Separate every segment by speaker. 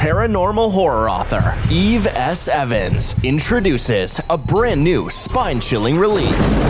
Speaker 1: paranormal horror author Eve S. Evans introduces a brand new spine chilling release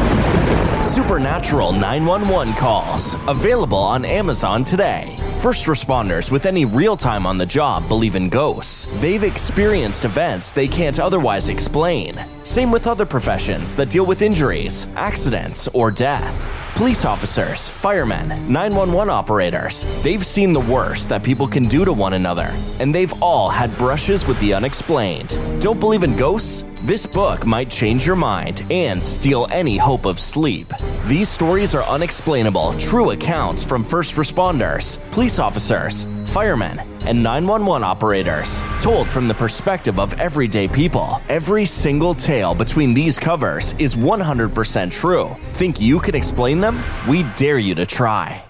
Speaker 1: Supernatural 911 Calls, available on Amazon today. First responders with any real time on the job believe in ghosts. They've experienced events they can't otherwise explain. Same with other professions that deal with injuries, accidents, or death. Police officers, firemen, 911 operators, they've seen the worst that people can do to one another, and they've all had brushes with the unexplained. Don't believe in ghosts? This book might change your mind and steal any hope of sleep. These stories are unexplainable, true accounts from first responders, police officers, firemen, and 911 operators, told from the perspective of everyday people. Every single tale between these covers is 100% true. Think you can explain them? We dare you to try.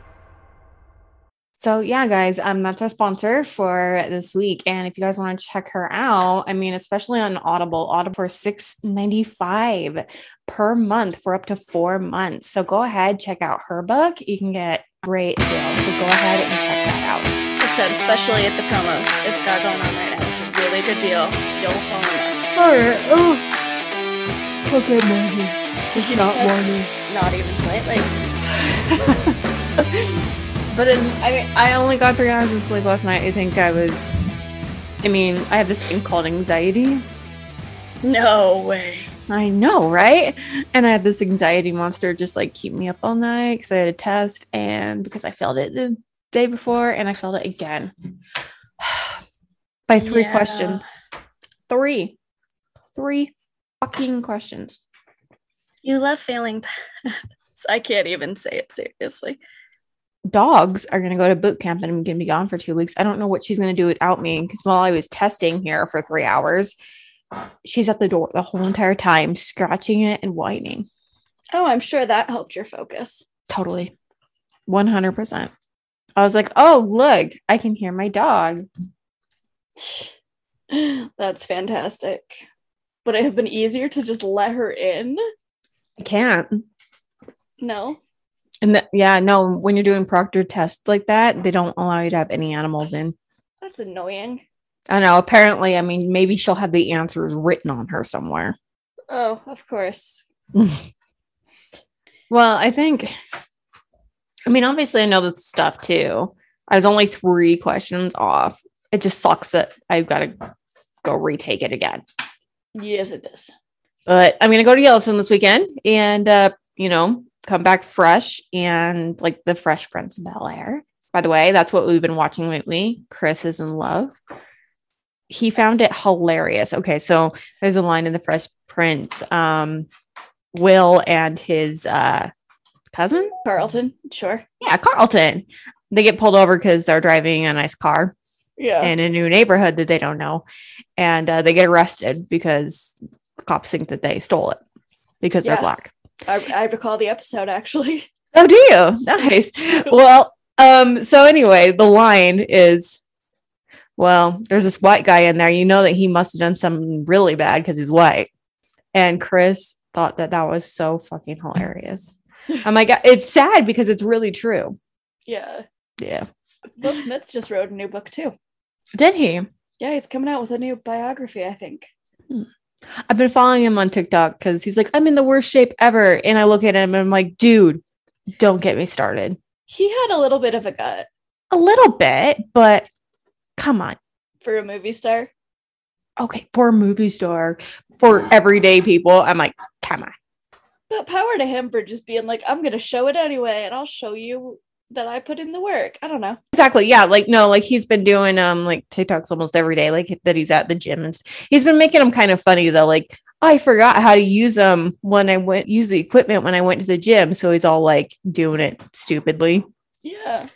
Speaker 2: So yeah, guys, um, that's our sponsor for this week. And if you guys want to check her out, I mean, especially on Audible, Audible for six ninety five per month for up to four months. So go ahead, check out her book. You can get great deals. So go ahead and check that out.
Speaker 3: Like I said, especially at the promo it's got going on right now. It's a really good deal. You'll fall in love.
Speaker 2: All right. Oh, okay, morning. It's
Speaker 3: You
Speaker 2: not
Speaker 3: said-
Speaker 2: morning.
Speaker 3: Not even slightly.
Speaker 2: But in, I mean, I only got three hours of sleep last night. I think I was. I mean, I have this thing called anxiety.
Speaker 3: No way.
Speaker 2: I know, right? And I had this anxiety monster just like keep me up all night because I had a test and because I failed it the day before and I failed it again by three
Speaker 3: Yeah.
Speaker 2: questions. Three, three fucking questions.
Speaker 3: You love failing tests. I can't even say it seriously.
Speaker 2: Dogs are going to go to boot camp and I'm going to be gone for two weeks. I don't know what she's going to do without me because while I was testing here for three hours, she's at the door the whole entire time, scratching it and whining.
Speaker 3: Oh, I'm sure that helped your focus.
Speaker 2: Totally. 100%. I was like, oh, look, I can hear my dog.
Speaker 3: That's fantastic. Would it have been easier to just let her in?
Speaker 2: I can't.
Speaker 3: No.
Speaker 2: And that, yeah, no, when you're doing proctor tests like that, they don't allow you to have any animals in.
Speaker 3: That's annoying.
Speaker 2: I know. Apparently, I mean, maybe she'll have the answers written on her somewhere.
Speaker 3: Oh, of course.
Speaker 2: Well, I think, I mean, obviously, I know that stuff too. I was only three questions off. It just sucks that I've got to go retake it again.
Speaker 3: Yes, it does.
Speaker 2: But I'm gonna go to Yellowstone this weekend and uh, you know, come back fresh and like the Fresh Prince of Bel Air. By the way, that's what we've been watching lately. Chris is in love. He found it hilarious. Okay, so there's a line in the Fresh Prince. Um, Will and his uh cousin,
Speaker 3: Carlton, sure.
Speaker 2: yeah, Carlton. They get pulled over because they're driving a nice car
Speaker 3: Yeah.
Speaker 2: in a new neighborhood that they don't know, and uh, they get arrested because cops think that they stole it because
Speaker 3: Yeah.
Speaker 2: they're black.
Speaker 3: I, I recall the episode actually.
Speaker 2: Oh, do you? Nice. well, um, so anyway, the line is, well, there's this white guy in there. You know that he must have done something really bad because he's white. And Chris thought that that was so fucking hilarious. I'm like, it's sad because it's really true.
Speaker 3: Yeah.
Speaker 2: Yeah.
Speaker 3: Will Smith just wrote a new book too.
Speaker 2: Did he?
Speaker 3: Yeah, he's coming out with a new biography, I think.
Speaker 2: I've been following him on TikTok because he's like, I'm in the worst shape ever. And I look at him and I'm like, dude, don't get me started.
Speaker 3: He had a little bit of a gut
Speaker 2: A little bit, but come on.
Speaker 3: for a movie star.
Speaker 2: Okay, for a movie star, for everyday people, I'm like, come on.
Speaker 3: But power to him for just being like, I'm gonna show it anyway, and I'll show you that I put in the work. I don't know.
Speaker 2: Exactly. Yeah. Like, no, like he's been doing um like TikToks almost every day, like that he's at the gym and st- he's been making them kind of funny though. Like, I forgot how to use them when I went use the equipment when I went to the gym. So he's all like doing it stupidly.
Speaker 3: Yeah.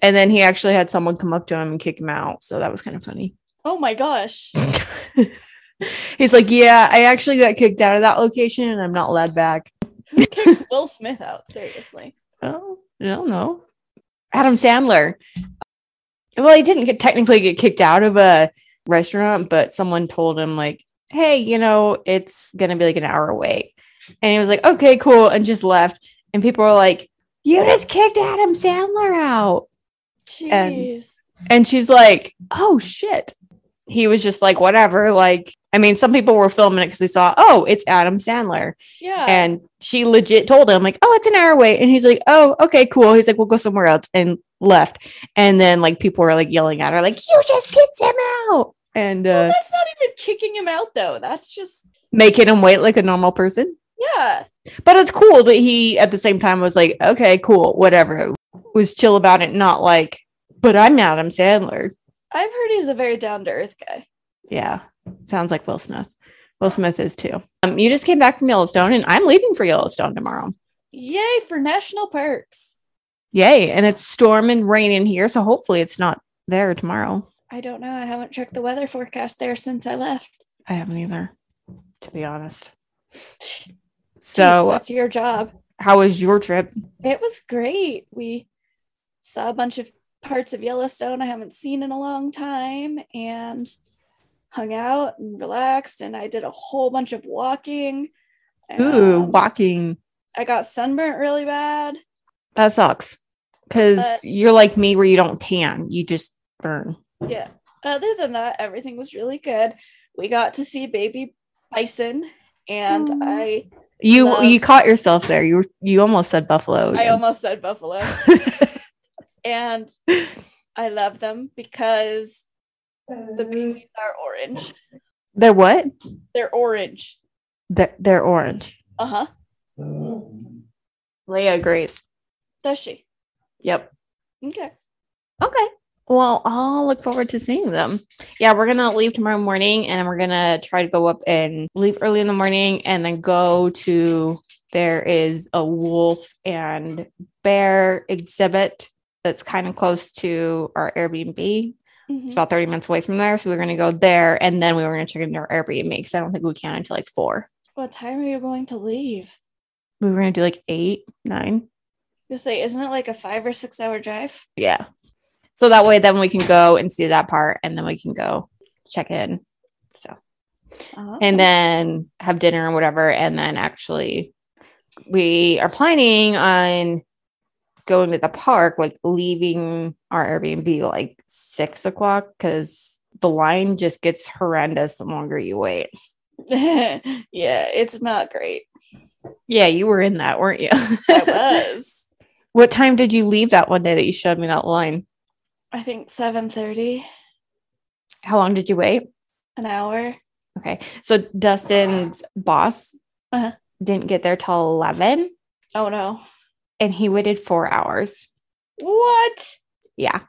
Speaker 2: And then he actually had someone come up to him and kick him out. So that was kind of funny.
Speaker 3: Oh my gosh.
Speaker 2: He's like, Yeah, I actually got kicked out of that location and I'm not allowed back.
Speaker 3: Who kicks Will Smith out? Seriously.
Speaker 2: Oh, I don't know. Adam Sandler. Well, he didn't get, technically get kicked out of a restaurant, but someone told him, like, hey, you know, it's going to be like an hour wait. And he was like, okay, cool. And just left. And people were like, you just kicked Adam Sandler out.
Speaker 3: Jeez.
Speaker 2: And she's like, oh, shit. he was just like, whatever. Like, I mean, some people were filming it because they saw, oh, it's Adam Sandler.
Speaker 3: Yeah.
Speaker 2: And she legit told him, like, oh, it's an hour away. And he's like, oh, okay, cool. He's like, we'll go somewhere else and left. And then like people were like yelling at her, like, you just kicked him out. And
Speaker 3: Well,
Speaker 2: uh,
Speaker 3: that's not even kicking him out though. That's just
Speaker 2: making him wait like a normal person.
Speaker 3: yeah.
Speaker 2: But it's cool that he at the same time was like, okay, cool, whatever. Was chill about it, not like, but I'm Adam Sandler.
Speaker 3: I've heard he's a very down to earth guy.
Speaker 2: Yeah. Sounds like Will Smith. Will Smith is too. Um, you just came back from Yellowstone and I'm leaving for Yellowstone tomorrow.
Speaker 3: Yay for national parks.
Speaker 2: Yay. And it's storming raining here. So hopefully it's not there tomorrow.
Speaker 3: I don't know. I haven't checked the weather forecast there since I left.
Speaker 2: I haven't either, to be honest.
Speaker 3: Jeez,
Speaker 2: So,
Speaker 3: that's your job.
Speaker 2: how was your trip?
Speaker 3: It was great. We saw a bunch of parts of Yellowstone I haven't seen in a long time and hung out and relaxed. And I did a whole bunch of walking.
Speaker 2: Ooh,
Speaker 3: um,
Speaker 2: walking.
Speaker 3: I got sunburnt really bad.
Speaker 2: That sucks. Because you're like me where you don't tan, you just burn.
Speaker 3: Yeah. Other than that, everything was really good. We got to see baby bison, and. I
Speaker 2: You
Speaker 3: Love-
Speaker 2: you caught yourself there. You were you almost said buffalo.
Speaker 3: I almost said buffalo, and I love them because the babies are orange.
Speaker 2: They're what?
Speaker 3: They're orange.
Speaker 2: They're, they're orange.
Speaker 3: Uh huh.
Speaker 2: Leah agrees.
Speaker 3: Does she?
Speaker 2: Yep.
Speaker 3: Okay.
Speaker 2: Okay. Well, I'll look forward to seeing them. Yeah, we're gonna leave tomorrow morning and we're gonna try to go up and leave early in the morning and then go to there is a wolf and bear exhibit that's kind of close to our Airbnb. It's
Speaker 3: Mhm.
Speaker 2: about 30 minutes away from there. So we're gonna go there and then we were gonna check into our Airbnb because I don't think we can until like four.
Speaker 3: What time are you going to leave?
Speaker 2: We were gonna do like eight, nine.
Speaker 3: You say, isn't it like a five or six hour drive?
Speaker 2: Yeah. So that way then we can go and see that part and then we can go check in. So
Speaker 3: Awesome.
Speaker 2: and then have dinner or whatever. And then actually we are planning on going to the park, like leaving our Airbnb like six o'clock because the line just gets horrendous the longer you wait.
Speaker 3: yeah, it's not great.
Speaker 2: Yeah, you were in that, weren't you?
Speaker 3: I was.
Speaker 2: what time did you leave that one day that you showed me that line?
Speaker 3: I think seven thirty,
Speaker 2: How long did you wait?
Speaker 3: an hour.
Speaker 2: Okay. So Dustin's boss
Speaker 3: Uh-huh.
Speaker 2: didn't get there till 11
Speaker 3: Oh no.
Speaker 2: And he waited four hours.
Speaker 3: What?
Speaker 2: Yeah.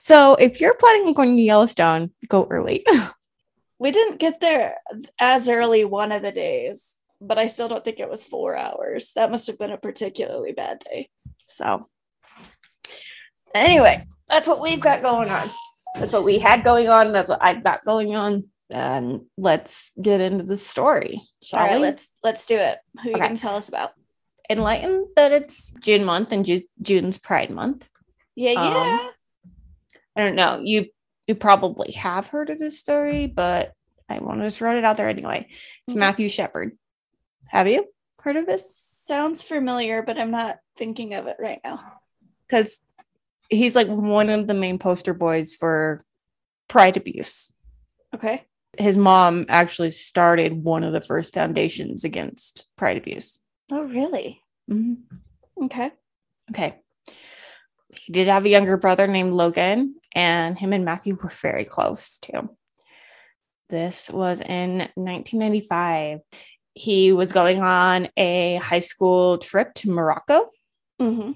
Speaker 2: So if you're planning on going to Yellowstone, go early.
Speaker 3: We didn't get there as early one of the days, but I still don't think it was four hours. That must have been a particularly bad day.
Speaker 2: so anyway, that's what we've got going on. That's what we had going on. That's what I've got going on. And let's get into the story, shall
Speaker 3: All right,
Speaker 2: we?
Speaker 3: let's let's do it. Who are you
Speaker 2: Okay.
Speaker 3: gonna tell us about?
Speaker 2: Enlighten that it's June month and Ju- June's Pride month.
Speaker 3: Yeah,
Speaker 2: Um,
Speaker 3: yeah.
Speaker 2: I don't know. You you probably have heard of this story, but I want to just throw it out there anyway. It's
Speaker 3: Okay.
Speaker 2: Matthew Shepard. Have you heard of this?
Speaker 3: Sounds familiar, but I'm not thinking of it right now.
Speaker 2: Because he's like one of the main poster boys for pride abuse.
Speaker 3: Okay.
Speaker 2: His mom actually started one of the first foundations against pride abuse.
Speaker 3: Oh, really?
Speaker 2: Mhm.
Speaker 3: Okay.
Speaker 2: Okay. He did have a younger brother named Logan, and him and Matthew were very close too. This was in 1995. He was going on a high school trip to Morocco.
Speaker 3: Mm-hmm.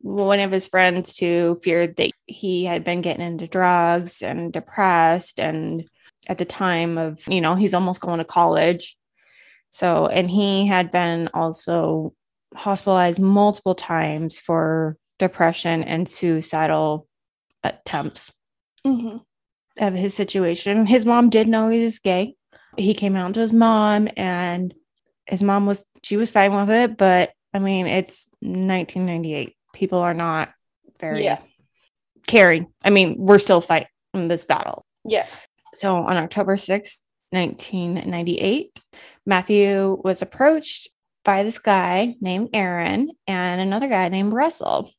Speaker 2: One of his friends too feared that he had been getting into drugs and depressed, and at the time of, you know, he's almost going to college. So, and he had been also hospitalized multiple times for depression and suicidal attempts
Speaker 3: Mm-hmm.
Speaker 2: of his situation. His mom did know he was gay. He came out to his mom, and his mom was she was fine with it. But I mean, it's 1998. People are not very
Speaker 3: Yeah.
Speaker 2: caring. I mean, we're still fighting this battle.
Speaker 3: Yeah.
Speaker 2: So on October 6th, 1998, Matthew was approached by this guy named Aaron and another guy named Russell.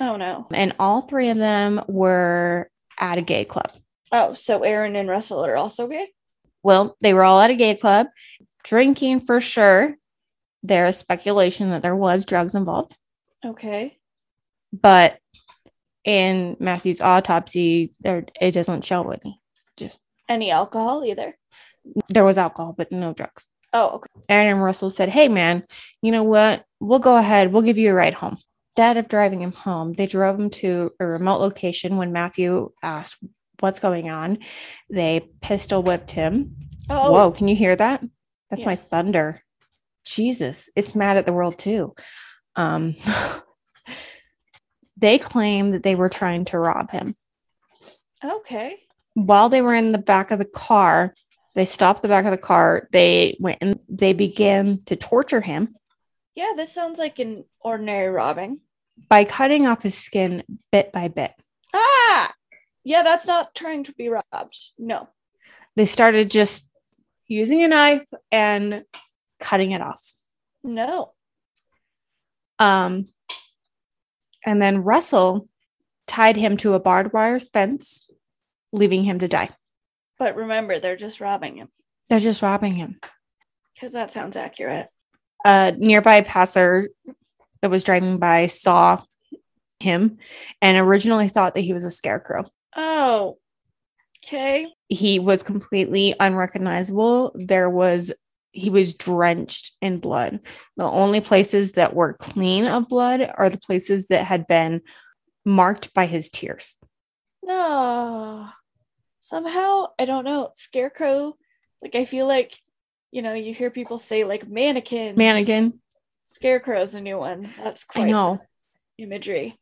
Speaker 3: Oh no.
Speaker 2: And all three of them were at a gay club.
Speaker 3: Oh, so Aaron and Russell are also gay?
Speaker 2: Well, they were all at a gay club, drinking for sure. There is speculation that there was drugs involved,
Speaker 3: Okay.
Speaker 2: but in Matthew's autopsy, there it doesn't show any. Just
Speaker 3: Any alcohol either?
Speaker 2: there was alcohol, but no drugs.
Speaker 3: Oh, okay.
Speaker 2: Aaron and Russell said, Hey, man, you know what? We'll go ahead. We'll give you a ride home. Instead of driving him home, they drove him to a remote location when Matthew asked what's going on. They pistol whipped him.
Speaker 3: Oh,
Speaker 2: Whoa, can you hear that? That's my
Speaker 3: Yes.
Speaker 2: thunder. Jesus, it's mad at the world too. Um, they claim that they were trying to rob him.
Speaker 3: okay.
Speaker 2: While they were in the back of the car, they stopped the back of the car. They went and they began to torture him
Speaker 3: Yeah, this sounds like an ordinary robbing.
Speaker 2: by cutting off his skin bit by bit.
Speaker 3: Ah! Yeah, that's not trying to be robbed. No.
Speaker 2: They started just using a knife and cutting it off.
Speaker 3: No.
Speaker 2: Um, and then Russell tied him to a barbed wire fence, leaving him to die.
Speaker 3: But remember, they're just robbing him
Speaker 2: They're just robbing him.
Speaker 3: because that sounds accurate.
Speaker 2: A nearby passer that was driving by saw him and originally thought that he was a scarecrow.
Speaker 3: Oh, okay.
Speaker 2: He was completely unrecognizable. There was he was drenched in blood. The only places that were clean of blood are the places that had been marked by his tears.
Speaker 3: No. Somehow, I don't know. Scarecrow, like, I feel like, you know, you hear people say, like, mannequin.
Speaker 2: Mannequin.
Speaker 3: Scarecrow's a new one. That's
Speaker 2: I
Speaker 3: quite the
Speaker 2: know.
Speaker 3: imagery.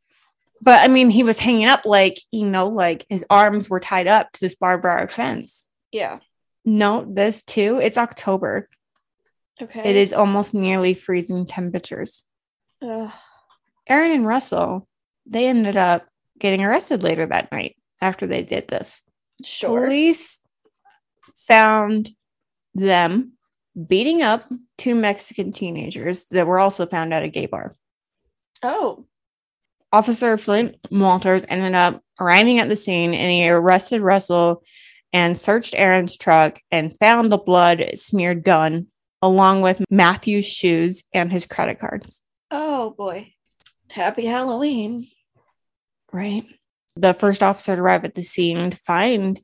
Speaker 2: But I mean, he was hanging up like, you know, like his arms were tied up to this barbed wire fence.
Speaker 3: Yeah.
Speaker 2: No, this too. It's October.
Speaker 3: Okay.
Speaker 2: It is almost nearly freezing temperatures.
Speaker 3: Ugh.
Speaker 2: Aaron and Russell, they ended up getting arrested later that night after they did this.
Speaker 3: Sure.
Speaker 2: Police found them beating up two Mexican teenagers that were also found at a gay bar.
Speaker 3: Oh,
Speaker 2: Officer Flint Walters ended up arriving at the scene and he arrested Russell and searched Aaron's truck and found the blood smeared gun along with Matthew's shoes and his credit cards.
Speaker 3: oh boy. Happy Halloween.
Speaker 2: Right. The first officer to arrive at the scene to find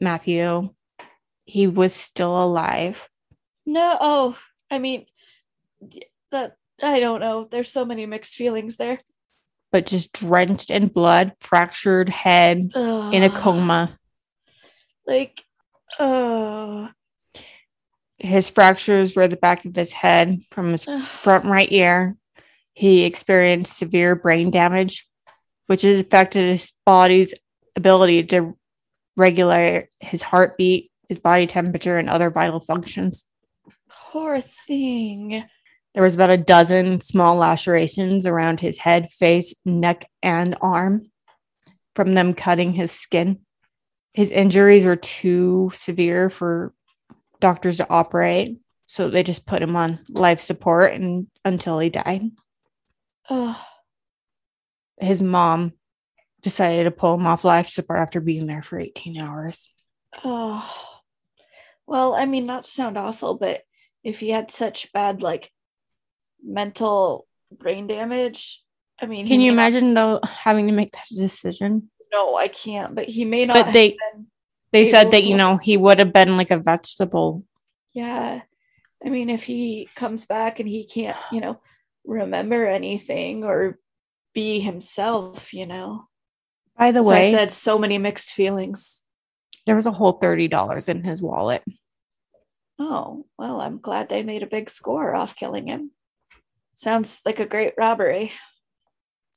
Speaker 2: Matthew, he was still alive.
Speaker 3: No, oh, I mean, that I don't know. There's so many mixed feelings there.
Speaker 2: but just drenched in blood, fractured head, in a coma.
Speaker 3: Like, oh,
Speaker 2: His fractures were the back of his head from his front right ear. He experienced severe brain damage, which has affected his body's ability to regulate his heartbeat, his body temperature, and other vital functions.
Speaker 3: poor thing.
Speaker 2: There was about a dozen small lacerations around his head, face, neck, and arm from them cutting his skin. His injuries were too severe for doctors to operate, so they just put him on life support and until he died.
Speaker 3: Oh,
Speaker 2: His mom decided to pull him off life support after being there for 18 hours.
Speaker 3: oh. Well, I mean, not to sound awful, but if he had such bad, like, mental brain damage, I mean,
Speaker 2: Can you
Speaker 3: not-
Speaker 2: imagine though having to make that decision?
Speaker 3: No, I can't. But he may not.
Speaker 2: But
Speaker 3: have
Speaker 2: they
Speaker 3: been-
Speaker 2: they said that
Speaker 3: to-
Speaker 2: you know he would have been like a vegetable
Speaker 3: yeah. I mean, if he comes back and he can't, you know, remember anything or be himself, you know.
Speaker 2: By the
Speaker 3: So
Speaker 2: way,
Speaker 3: I said so many mixed feelings.
Speaker 2: there was a whole $30 in his wallet.
Speaker 3: Oh, well, I'm glad they made a big score off killing him. Sounds like a great robbery.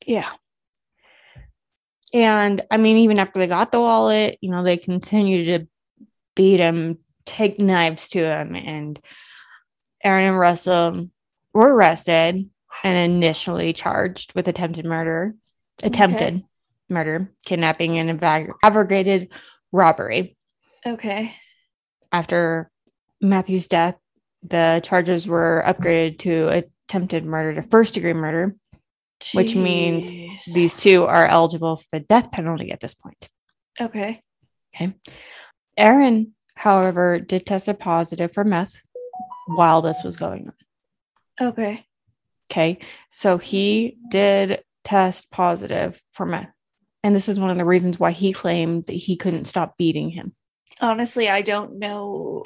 Speaker 2: Yeah. And I mean, even after they got the wallet, you know, they continued to beat him, take knives to him, and Aaron and Russell were arrested and initially charged with attempted murder, attempted murder, kidnapping, and ava- aggravated robbery.
Speaker 3: Okay.
Speaker 2: After Matthew's death, the charges were upgraded to attempted murder to first degree murder. Which means These two are eligible for the death penalty at this point.
Speaker 3: Okay.
Speaker 2: Okay. Aaron, however, did tested positive for meth while this was going on.
Speaker 3: Okay.
Speaker 2: Okay. So he did test positive for meth. And this is one of the reasons why he claimed that he couldn't stop beating him.
Speaker 3: Honestly, I don't know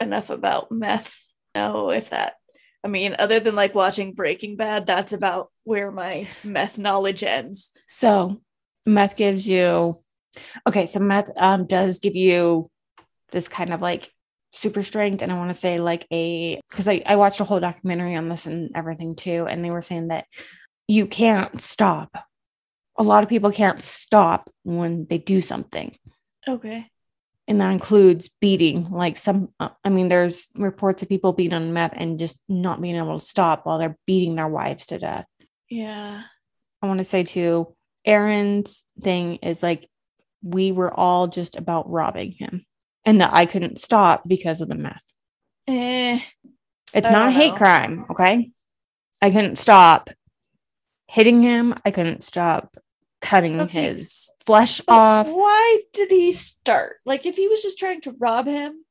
Speaker 3: enough about meth. Know if that. I mean, other than like watching Breaking Bad, that's about where my meth knowledge ends.
Speaker 2: So meth gives you okay, so meth um does give you this kind of like super strength and I want to say like a because I, I watched a whole documentary on this and everything too, and they were saying that you can't stop. A lot of people can't stop when they do something.
Speaker 3: Okay.
Speaker 2: And that includes beating. Like some, uh, I mean, there's reports of people being on meth and just not being able to stop while they're beating their wives to death.
Speaker 3: Yeah.
Speaker 2: I want to say too, Aaron's thing is like we were all just about robbing him and that I couldn't stop because of the meth.
Speaker 3: Eh.
Speaker 2: It's not a hate
Speaker 3: know.
Speaker 2: crime, okay? I couldn't stop hitting him. I couldn't stop cutting
Speaker 3: Okay.
Speaker 2: his flesh
Speaker 3: But
Speaker 2: off.
Speaker 3: Why did he start? Like, if he was just trying to rob him,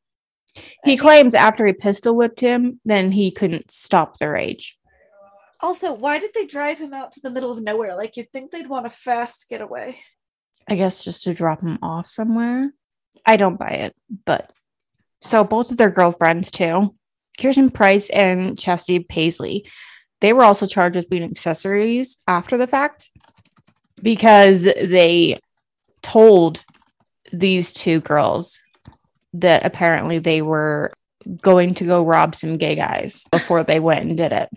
Speaker 2: He claims after he pistol whipped him, then he couldn't stop the rage.
Speaker 3: Also, why did they drive him out to the middle of nowhere? Like, you'd think they'd want a fast getaway.
Speaker 2: I guess just to drop him off somewhere. I don't buy it, but so both of their girlfriends too, Kirsten Price and Chastity Pasley, they were also charged with being accessories after the fact because they told these two girls that apparently they were going to go rob some gay guys before they went and did it.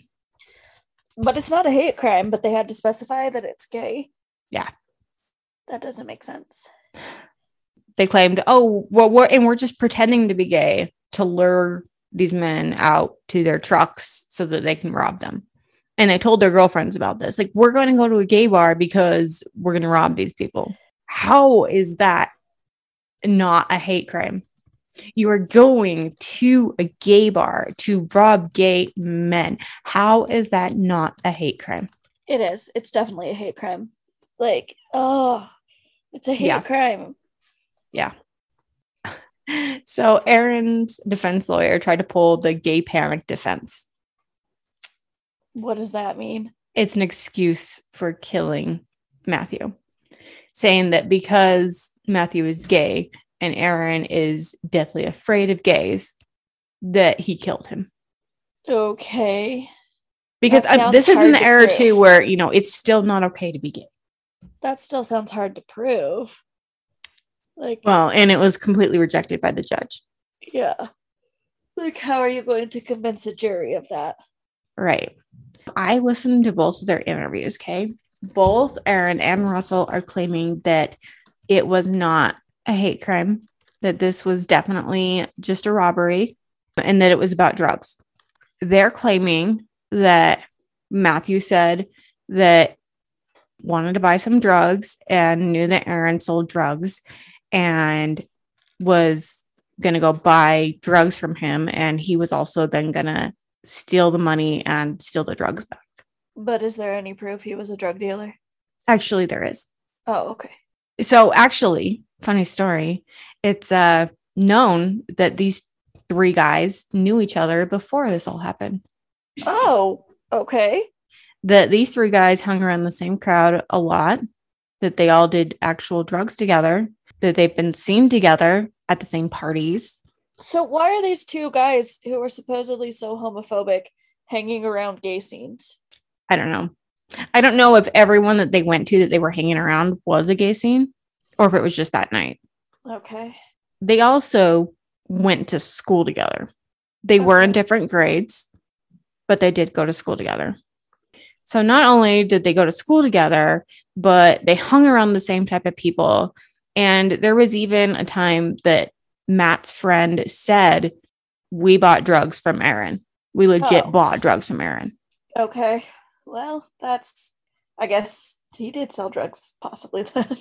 Speaker 3: But it's not a hate crime, but they had to specify that it's gay.
Speaker 2: Yeah.
Speaker 3: That doesn't make sense.
Speaker 2: They claimed, oh, well, we're and we're just pretending to be gay to lure these men out to their trucks so that they can rob them. And they told their girlfriends about this. Like, we're going to go to a gay bar because we're going to rob these people. How is that not a hate crime? You are going to a gay bar to rob gay men. How is that not a hate crime?
Speaker 3: It is. It's definitely a hate crime. Like, oh, it's a hate
Speaker 2: Yeah.
Speaker 3: crime.
Speaker 2: So Aaron's defense lawyer tried to pull the gay panic defense.
Speaker 3: What does that mean?
Speaker 2: It's an excuse for killing Matthew, saying that because Matthew is gay and Aaron is deathly afraid of gays, that he killed him.
Speaker 3: Okay.
Speaker 2: Because this is in the era
Speaker 3: prove.
Speaker 2: too, where you know it's still not okay to be gay.
Speaker 3: That still sounds hard to prove. Like,
Speaker 2: Well, and it was completely rejected by the judge.
Speaker 3: yeah. Like, how are you going to convince a jury of that?
Speaker 2: Right. I listened to both of their interviews, okay? Both Aaron and Russell are claiming that it was not a hate crime, that this was definitely just a robbery, and that it was about drugs. They're claiming that Matthew said that wanted to buy some drugs and knew that Aaron sold drugs and was going to go buy drugs from him. And he was also then going to steal the money and steal the drugs back.
Speaker 3: But is there any proof he was a drug dealer?
Speaker 2: Actually, there is.
Speaker 3: Oh, okay.
Speaker 2: So, actually, funny story. It's uh, known that these three guys knew each other before this all happened.
Speaker 3: Oh, okay.
Speaker 2: That these three guys hung around the same crowd a lot, that they all did actual drugs together, that they've been seen together at the same parties.
Speaker 3: So why are these two guys who are supposedly so homophobic hanging around gay scenes?
Speaker 2: I don't know. I don't know if everyone that they went to that they were hanging around was a gay scene or if it was just that night.
Speaker 3: Okay.
Speaker 2: They also went to school together. They were in different grades, but they did go to school together. So not only did they go to school together, but they hung around the same type of people. And there was even a time that Matt's friend said, We bought drugs from Aaron. We legit
Speaker 3: Oh.
Speaker 2: bought drugs from Aaron.
Speaker 3: Okay. Well, that's I guess he did sell drugs possibly then.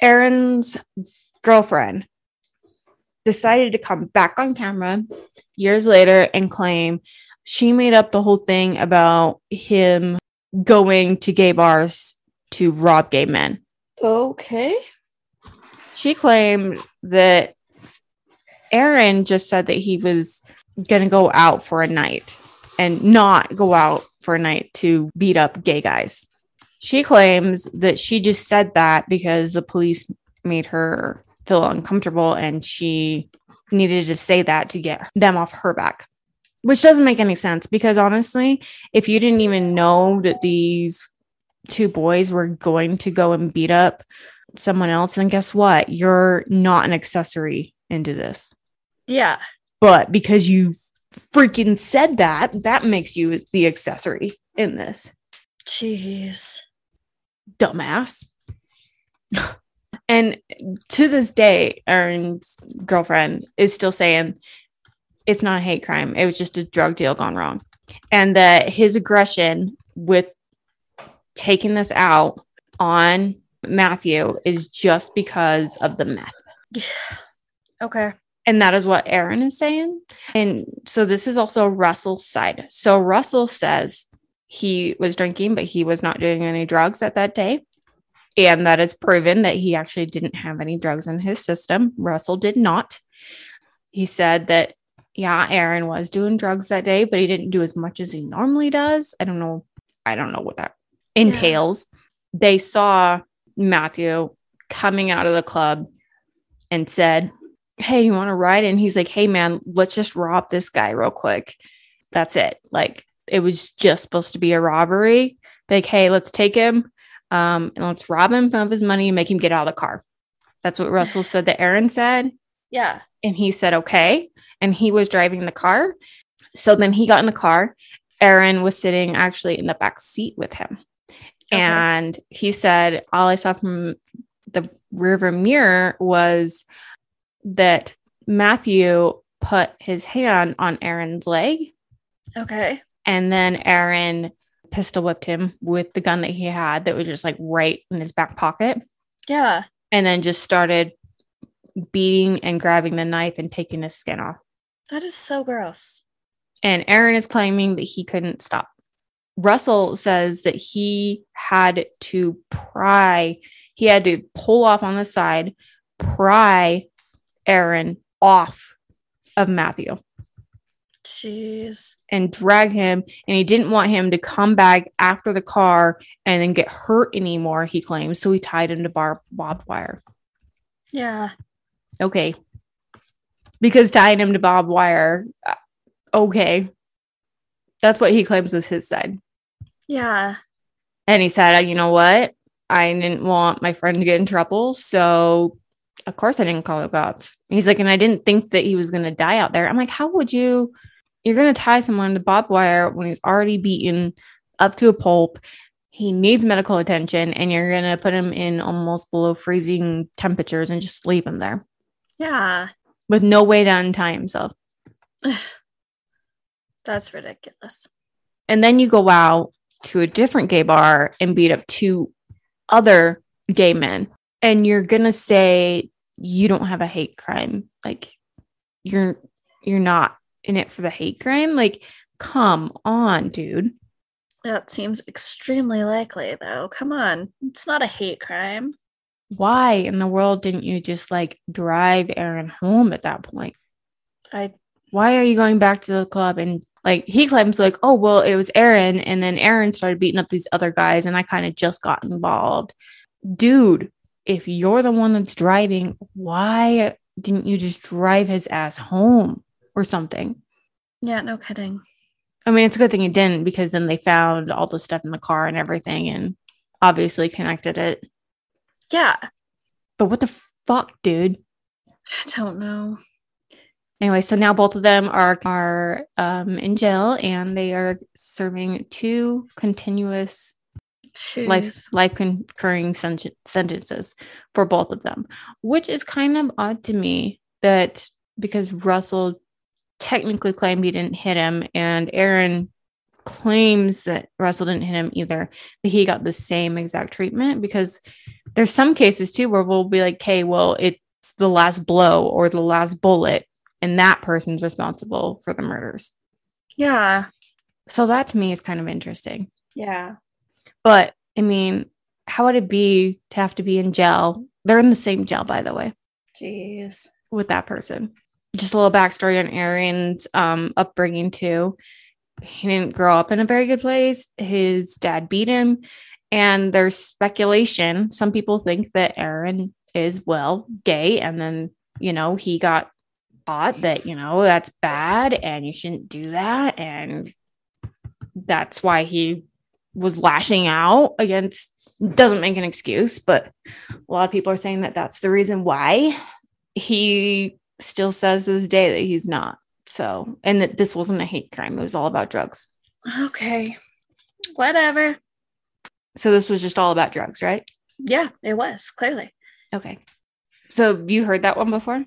Speaker 2: Aaron's girlfriend decided to come back on camera years later and claim she made up the whole thing about him going to gay bars to rob gay men.
Speaker 3: okay.
Speaker 2: She claimed that Aaron just said that he was going to go out for a night and not go out for a night to beat up gay guys. She claims that she just said that because the police made her feel uncomfortable and she needed to say that to get them off her back, which doesn't make any sense because honestly, if you didn't even know that these two boys were going to go and beat up someone else, then guess what? You're not an accessory into this.
Speaker 3: Yeah.
Speaker 2: But because you freaking said that, that makes you the accessory in this.
Speaker 3: Jeez.
Speaker 2: Dumbass. and to this day, Aaron's girlfriend is still saying it's not a hate crime. It was just a drug deal gone wrong. And that his aggression with taking this out on Matthew is just because of the meth.
Speaker 3: Okay.
Speaker 2: And that is what Aaron is saying. And so this is also Russell's side. So Russell says he was drinking, but he was not doing any drugs at that day. And that is proven that he actually didn't have any drugs in his system. Russell did not. He said that, yeah, Aaron was doing drugs that day, but he didn't do as much as he normally does. I don't know. I don't know what that entails. They saw Matthew coming out of the club and said, Hey, you want to ride? And he's like, Hey, man, let's just rob this guy real quick. That's it. Like, it was just supposed to be a robbery. Like, hey, let's take him um, and let's rob him of his money and make him get out of the car. That's what Russell said that Aaron said.
Speaker 3: Yeah.
Speaker 2: And he said, okay. And he was driving the car. So then he got in the car. Aaron was sitting actually in the back seat with him.
Speaker 3: Okay.
Speaker 2: And he said, all I saw from the river mirror was that Matthew put his hand on Aaron's leg.
Speaker 3: Okay.
Speaker 2: And then Aaron pistol whipped him with the gun that he had that was just like right in his back pocket.
Speaker 3: Yeah.
Speaker 2: And then just started beating and grabbing the knife and taking his skin off.
Speaker 3: That is so gross.
Speaker 2: And Aaron is claiming that he couldn't stop. Russell says that he had to pry, he had to pull off on the side, pry Aaron off of Matthew
Speaker 3: Jeez.
Speaker 2: and drag him. And he didn't want him to come back after the car and then get hurt anymore, he claims. So he tied him to bar- barbed wire.
Speaker 3: Yeah.
Speaker 2: Okay. Because tying him to barbed wire, uh, okay. That's what he claims was his side.
Speaker 3: Yeah.
Speaker 2: And he said, "Uh, you know what? I didn't want my friend to get in trouble. So, of course, I didn't call the cops. He's like, and I didn't think that he was going to die out there. I'm like, how would you? You're going to tie someone to barbed wire when he's already beaten up to a pulp. He needs medical attention, and you're going to put him in almost below freezing temperatures and just leave him there
Speaker 3: Yeah.
Speaker 2: with no way to untie himself.
Speaker 3: That's ridiculous.
Speaker 2: And then you go out to a different gay bar and beat up two other gay men. And you're gonna say you don't have a hate crime. Like you're you're not in it for the hate crime. Like, come on, dude.
Speaker 3: That seems extremely likely, though. Come on. It's not a hate crime.
Speaker 2: Why in the world didn't you just like drive Aaron home at that point?
Speaker 3: I
Speaker 2: Why are you going back to the club and like he claims like, oh well, it was Aaron, and then Aaron started beating up these other guys, and I kind of just got involved. Dude, if you're the one that's driving, why didn't you just drive his ass home or something?
Speaker 3: yeah, no kidding.
Speaker 2: I mean, it's a good thing he didn't because then they found all the stuff in the car and everything and obviously connected it.
Speaker 3: Yeah.
Speaker 2: But what the fuck, dude?
Speaker 3: I don't know.
Speaker 2: Anyway, so now both of them are are um, in jail and they are serving two continuous
Speaker 3: Jeez.
Speaker 2: life life concurring sen- sentences for both of them, which is kind of odd to me that because Russell technically claimed he didn't hit him and Aaron claims that Russell didn't hit him either, that he got the same exact treatment because there's some cases too where we'll be like, okay, well, it's the last blow or the last bullet, and that person's responsible for the murders.
Speaker 3: Yeah.
Speaker 2: So that to me is kind of interesting.
Speaker 3: Yeah.
Speaker 2: But I mean, how would it be to have to be in jail They're in the same jail, by the way,
Speaker 3: Jeez.
Speaker 2: with that person. Just a little backstory on Aaron's um, upbringing, too. He didn't grow up in a very good place. His dad beat him. And there's speculation. Some people think that Aaron is, well, gay. And then, you know, he got taught that, you know, that's bad and you shouldn't do that. And that's why he was lashing out against doesn't make an excuse but a lot of people are saying that that's the reason why he still says to this day that he's not so and that this wasn't a hate crime it was all about drugs
Speaker 3: Okay. Whatever.
Speaker 2: so this was just all about drugs right
Speaker 3: Yeah, it was clearly.
Speaker 2: okay so you heard that one before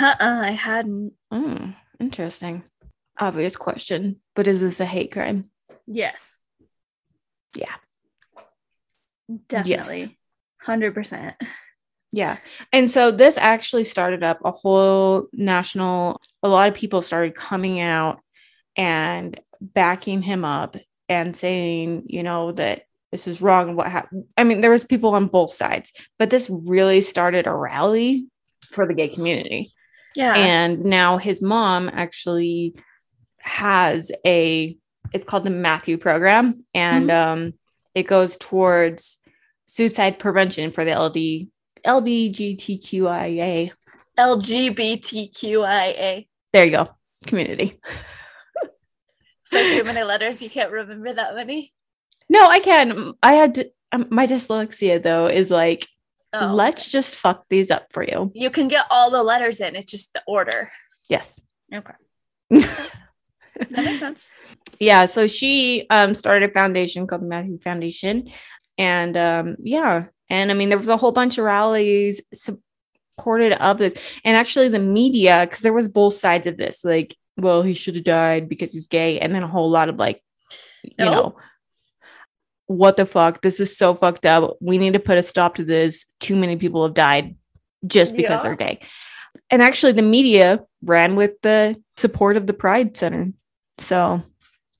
Speaker 3: Uh-uh, I hadn't.
Speaker 2: Hmm, interesting obvious question but is this a hate crime
Speaker 3: Yes.
Speaker 2: Yeah.
Speaker 3: Definitely. 100%.
Speaker 2: Yeah. And so this actually started up a whole national, a lot of people started coming out and backing him up and saying, you know, that this was wrong and what happened. I mean, there was people on both sides, but this really started a rally for the gay community.
Speaker 3: Yeah.
Speaker 2: And now his mom actually has a it's called the Matthew program and um it goes towards suicide prevention for the LD LBGTQIA.
Speaker 3: LGBTQIA.
Speaker 2: There you go. Community.
Speaker 3: For too many letters, you can't remember that many.
Speaker 2: No, I can. I had to, um, my dyslexia though is like
Speaker 3: Oh,
Speaker 2: let's just fuck these up for you.
Speaker 3: You can get all the letters in. It's just the order.
Speaker 2: Yes.
Speaker 3: Okay. That makes sense.
Speaker 2: yeah so she um started a foundation called the matthew foundation and um yeah and i mean there was a whole bunch of rallies supported of this and actually the media because there was both sides of this like well he should have died because he's gay and then a whole lot of like you
Speaker 3: No.
Speaker 2: know what the fuck this is so fucked up we need to put a stop to this too many people have died just because
Speaker 3: Yeah.
Speaker 2: they're gay and actually the media ran with the support of the pride center so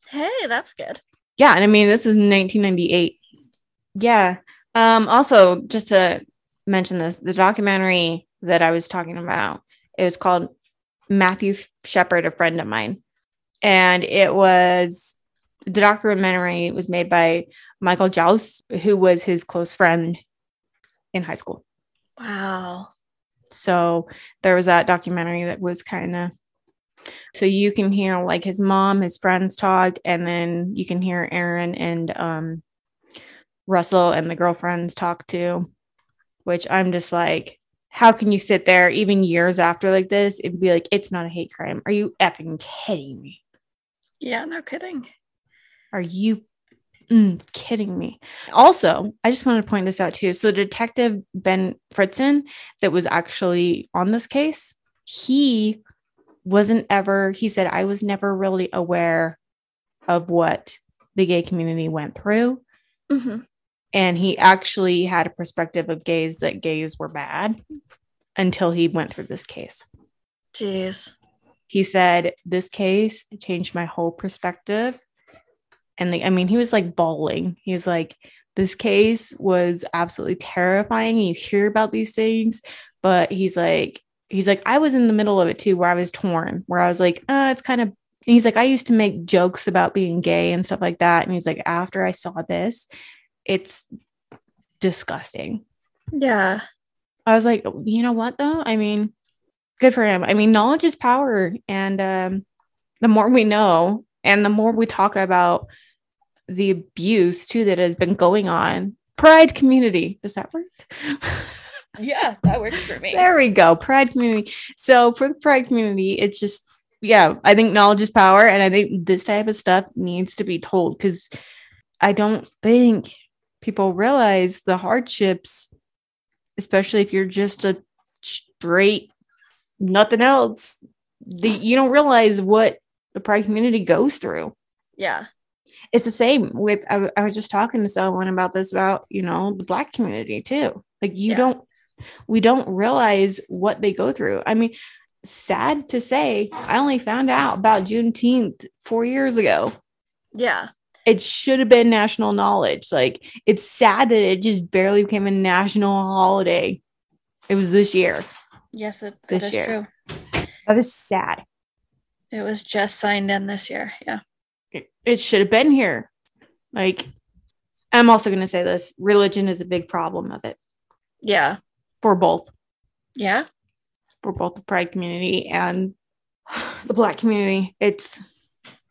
Speaker 3: Hey, that's good.
Speaker 2: yeah, and I mean this is 1998. Yeah. Um also just to mention this, the documentary that I was talking about, it was called Matthew Shepard, a friend of mine. And it was the documentary was made by Michael Joust, who was his close friend in high school.
Speaker 3: Wow.
Speaker 2: So there was that documentary that was kind of so you can hear like his mom, his friends talk, and then you can hear Aaron and um Russell and the girlfriends talk too, which I'm just like, how can you sit there even years after like this and be like, it's not a hate crime? Are you effing kidding me?
Speaker 3: Yeah, no kidding.
Speaker 2: Are you mm, kidding me? Also, I just want to point this out too. So, Detective Ben Fritzen, that was actually on this case, he wasn't ever, he said, I was never really aware of what the gay community went through.
Speaker 3: hmm
Speaker 2: And he actually had a perspective of gays that gays were bad until he went through this case
Speaker 3: Jeez.
Speaker 2: he said this case changed my whole perspective and like, i mean he was like bawling he's like this case was absolutely terrifying you hear about these things but he's like he's like i was in the middle of it too where i was torn where i was like uh it's kind of and he's like i used to make jokes about being gay and stuff like that and he's like after i saw this it's disgusting
Speaker 3: Yeah.
Speaker 2: I was like, you know what though? I mean, good for him. I mean, knowledge is power. And um, the more we know and the more we talk about the abuse too that has been going on, pride community. Does that work?
Speaker 3: Yeah, that works for me.
Speaker 2: there we go. Pride community. So for the pride community, it's just yeah, I think knowledge is power. And I think this type of stuff needs to be told because I don't think people realize the hardships, especially if you're just a straight nothing else. The, you don't realize what the pride community goes through.
Speaker 3: Yeah.
Speaker 2: It's the same with, I, I was just talking to someone about this, about, you know, the black community too. Like, you
Speaker 3: Yeah.
Speaker 2: don't, we don't realize what they go through. I mean, sad to say, I only found out about Juneteenth four years ago
Speaker 3: Yeah.
Speaker 2: it should have been national knowledge. Like it's sad that it just barely became a national holiday It was this year.
Speaker 3: Yes, that, that
Speaker 2: This
Speaker 3: is
Speaker 2: year.
Speaker 3: true.
Speaker 2: That is sad.
Speaker 3: It was just signed in this year. Yeah.
Speaker 2: It, should have been here. Like, I'm also going to say this religion is a big problem of it
Speaker 3: Yeah.
Speaker 2: for both,
Speaker 3: Yeah.
Speaker 2: for both the pride community and the black community. It's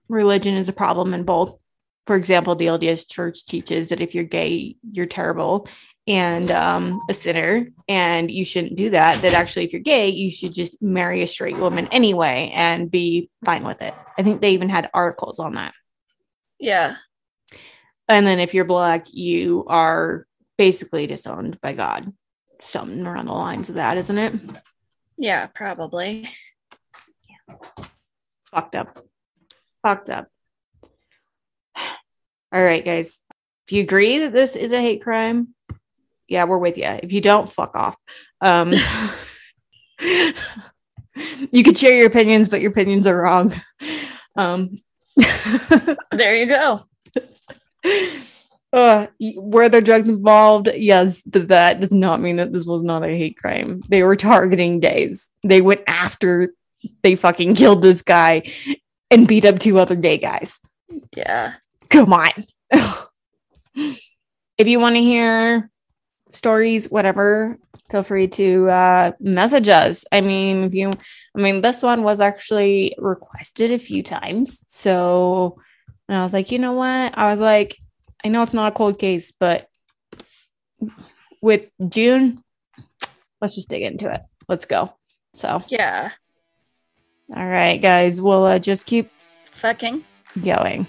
Speaker 2: religion is a problem in both. For example, the LDS church teaches that if you're gay, you're terrible and um, a sinner, and you shouldn't do that. That actually, if you're gay, you should just marry a straight woman anyway and be fine with it. I think they even had articles on that.
Speaker 3: Yeah.
Speaker 2: And then if you're black, you are basically disowned by God. Something around the lines of that, isn't it?
Speaker 3: Yeah, probably.
Speaker 2: It's fucked up. Fucked up. All right, guys. If you agree that this is a hate crime, yeah, we're with you. If you don't, fuck off. Um, you could share your opinions, but your opinions are wrong. Um,
Speaker 3: There you go.
Speaker 2: uh, were there drugs involved? Yes, but that does not mean that this was not a hate crime. They were targeting gays. They went after they fucking killed this guy and beat up two other gay guys.
Speaker 3: Yeah.
Speaker 2: Come on. if you want to hear stories, whatever, feel free to uh, message us. I mean, if you, I mean, this one was actually requested a few times. So and I was like, you know what? I was like, I know it's not a cold case, but with June, let's just dig into it. Let's go. So,
Speaker 3: Yeah.
Speaker 2: all right, guys, we'll uh, just keep
Speaker 3: Fucking.
Speaker 2: going.